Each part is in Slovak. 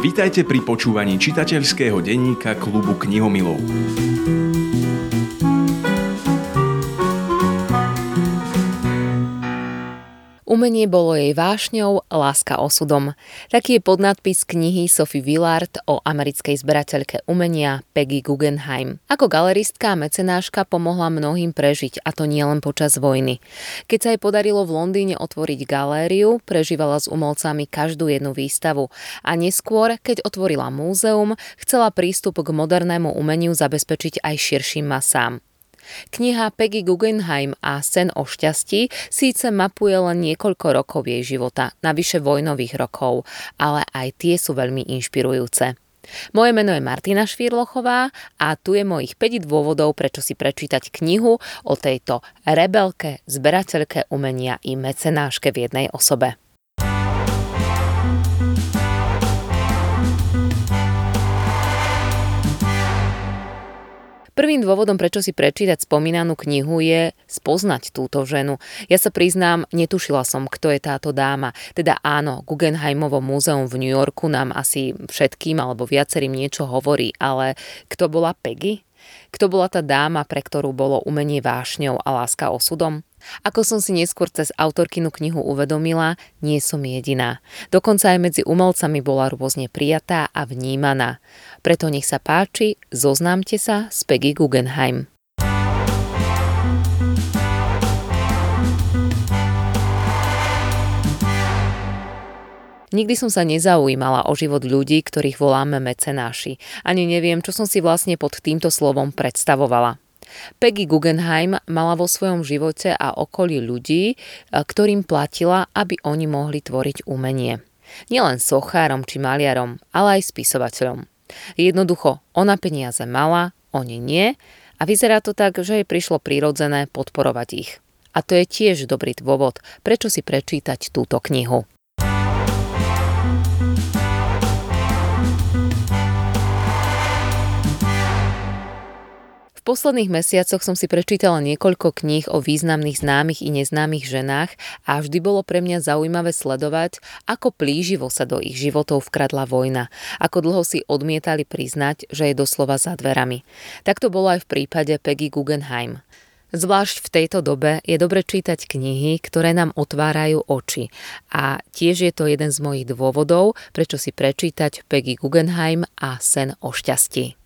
Vítajte pri počúvaní čitateľského denníka klubu knihomilov. Umenie bolo jej vášňou, láska osudom. Taký je podnadpis knihy Sophie Willard o americkej zberateľke umenia Peggy Guggenheim. Ako galeristka a mecenáška pomohla mnohým prežiť, a to nielen počas vojny. Keď sa jej podarilo v Londýne otvoriť galériu, prežívala s umelcami každú jednu výstavu a neskôr, keď otvorila múzeum, chcela prístup k modernému umeniu zabezpečiť aj širším masám. Kniha Peggy Guggenheim a Sen o šťastí síce mapuje len niekoľko rokov jej života, navyše vojnových rokov, ale aj tie sú veľmi inšpirujúce. Moje meno je Martina Švírlochová a tu je mojich 5 dôvodov, prečo si prečítať knihu o tejto rebelke, zberateľke umenia i mecenáške v jednej osobe. Prvým dôvodom, prečo si prečítať spomínanú knihu je spoznať túto ženu. Ja sa priznám, netušila som, kto je táto dáma. Teda áno, Guggenheimovo múzeum v New Yorku nám asi všetkým alebo viacerým niečo hovorí, ale kto bola Peggy? Kto bola tá dáma, pre ktorú bolo umenie vášňou a láska osudom? Ako som si neskôr cez autorkinu knihu uvedomila, nie som jediná. Dokonca aj medzi umelcami bola rôzne prijatá a vnímaná. Preto nech sa páči, zoznámte sa s Peggy Guggenheim. Nikdy som sa nezaujímala o život ľudí, ktorých voláme mecenáši. Ani neviem, čo som si vlastne pod týmto slovom predstavovala. Peggy Guggenheim mala vo svojom živote a okolí ľudí, e, ktorým platila, aby oni mohli tvoriť umenie. Nielen sochárom či maliarom, ale aj spisovateľom. Jednoducho, ona peniaze mala, oni nie a vyzerá to tak, že jej prišlo prirodzené podporovať ich. A to je tiež dobrý dôvod, prečo si prečítať túto knihu. Posledných mesiacoch som si prečítala niekoľko kníh o významných známych i neznámych ženách a vždy bolo pre mňa zaujímavé sledovať, ako plíživo sa do ich životov vkradla vojna, ako dlho si odmietali priznať, že je doslova za dverami. Tak to bolo aj v prípade Peggy Guggenheim. Zvlášť v tejto dobe je dobre čítať knihy, ktoré nám otvárajú oči. A tiež je to jeden z mojich dôvodov, prečo si prečítať Peggy Guggenheim a Sen o šťastí.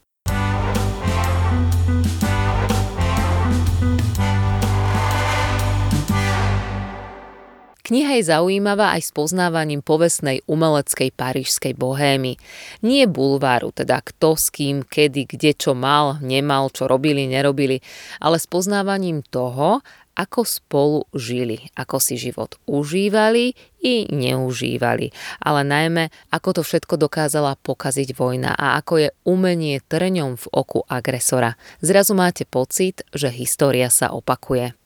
Kniha je zaujímavá aj s poznávaním povestnej umeleckej parížskej bohémy. Nie bulváru, teda kto s kým, kedy, kde čo mal, nemal, čo robili, nerobili, ale s poznávaním toho, ako spolu žili, ako si život užívali i neužívali, ale najmä ako to všetko dokázala pokaziť vojna a ako je umenie trňom v oku agresora. Zrazu máte pocit, že história sa opakuje.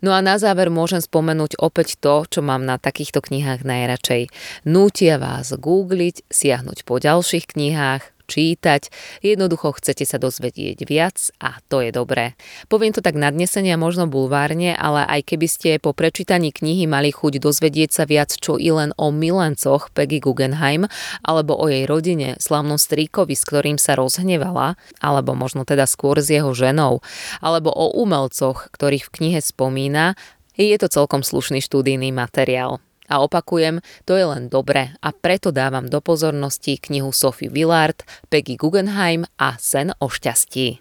No a na záver môžem spomenúť opäť to, čo mám na takýchto knihách najradšej. Nútia vás googliť, siahnuť po ďalších knihách, čítať, jednoducho chcete sa dozvedieť viac a to je dobré. Poviem to tak nadnesenia možno bulvárne, ale aj keby ste po prečítaní knihy mali chuť dozvedieť sa viac čo i len o milencoch Peggy Guggenheim, alebo o jej rodine, slavnom stríkovi, s ktorým sa rozhnevala, alebo možno teda skôr s jeho ženou, alebo o umelcoch, ktorých v knihe spomína, je to celkom slušný štúdijný materiál. A opakujem, to je len dobre a preto dávam do pozornosti knihu Sophie Willard, Peggy Guggenheim a Sen o šťastí.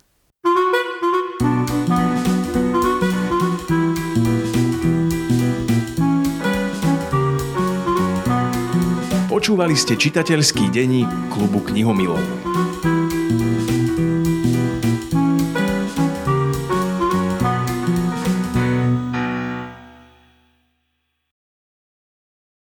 Počúvali ste čitateľský denník klubu knihomilov.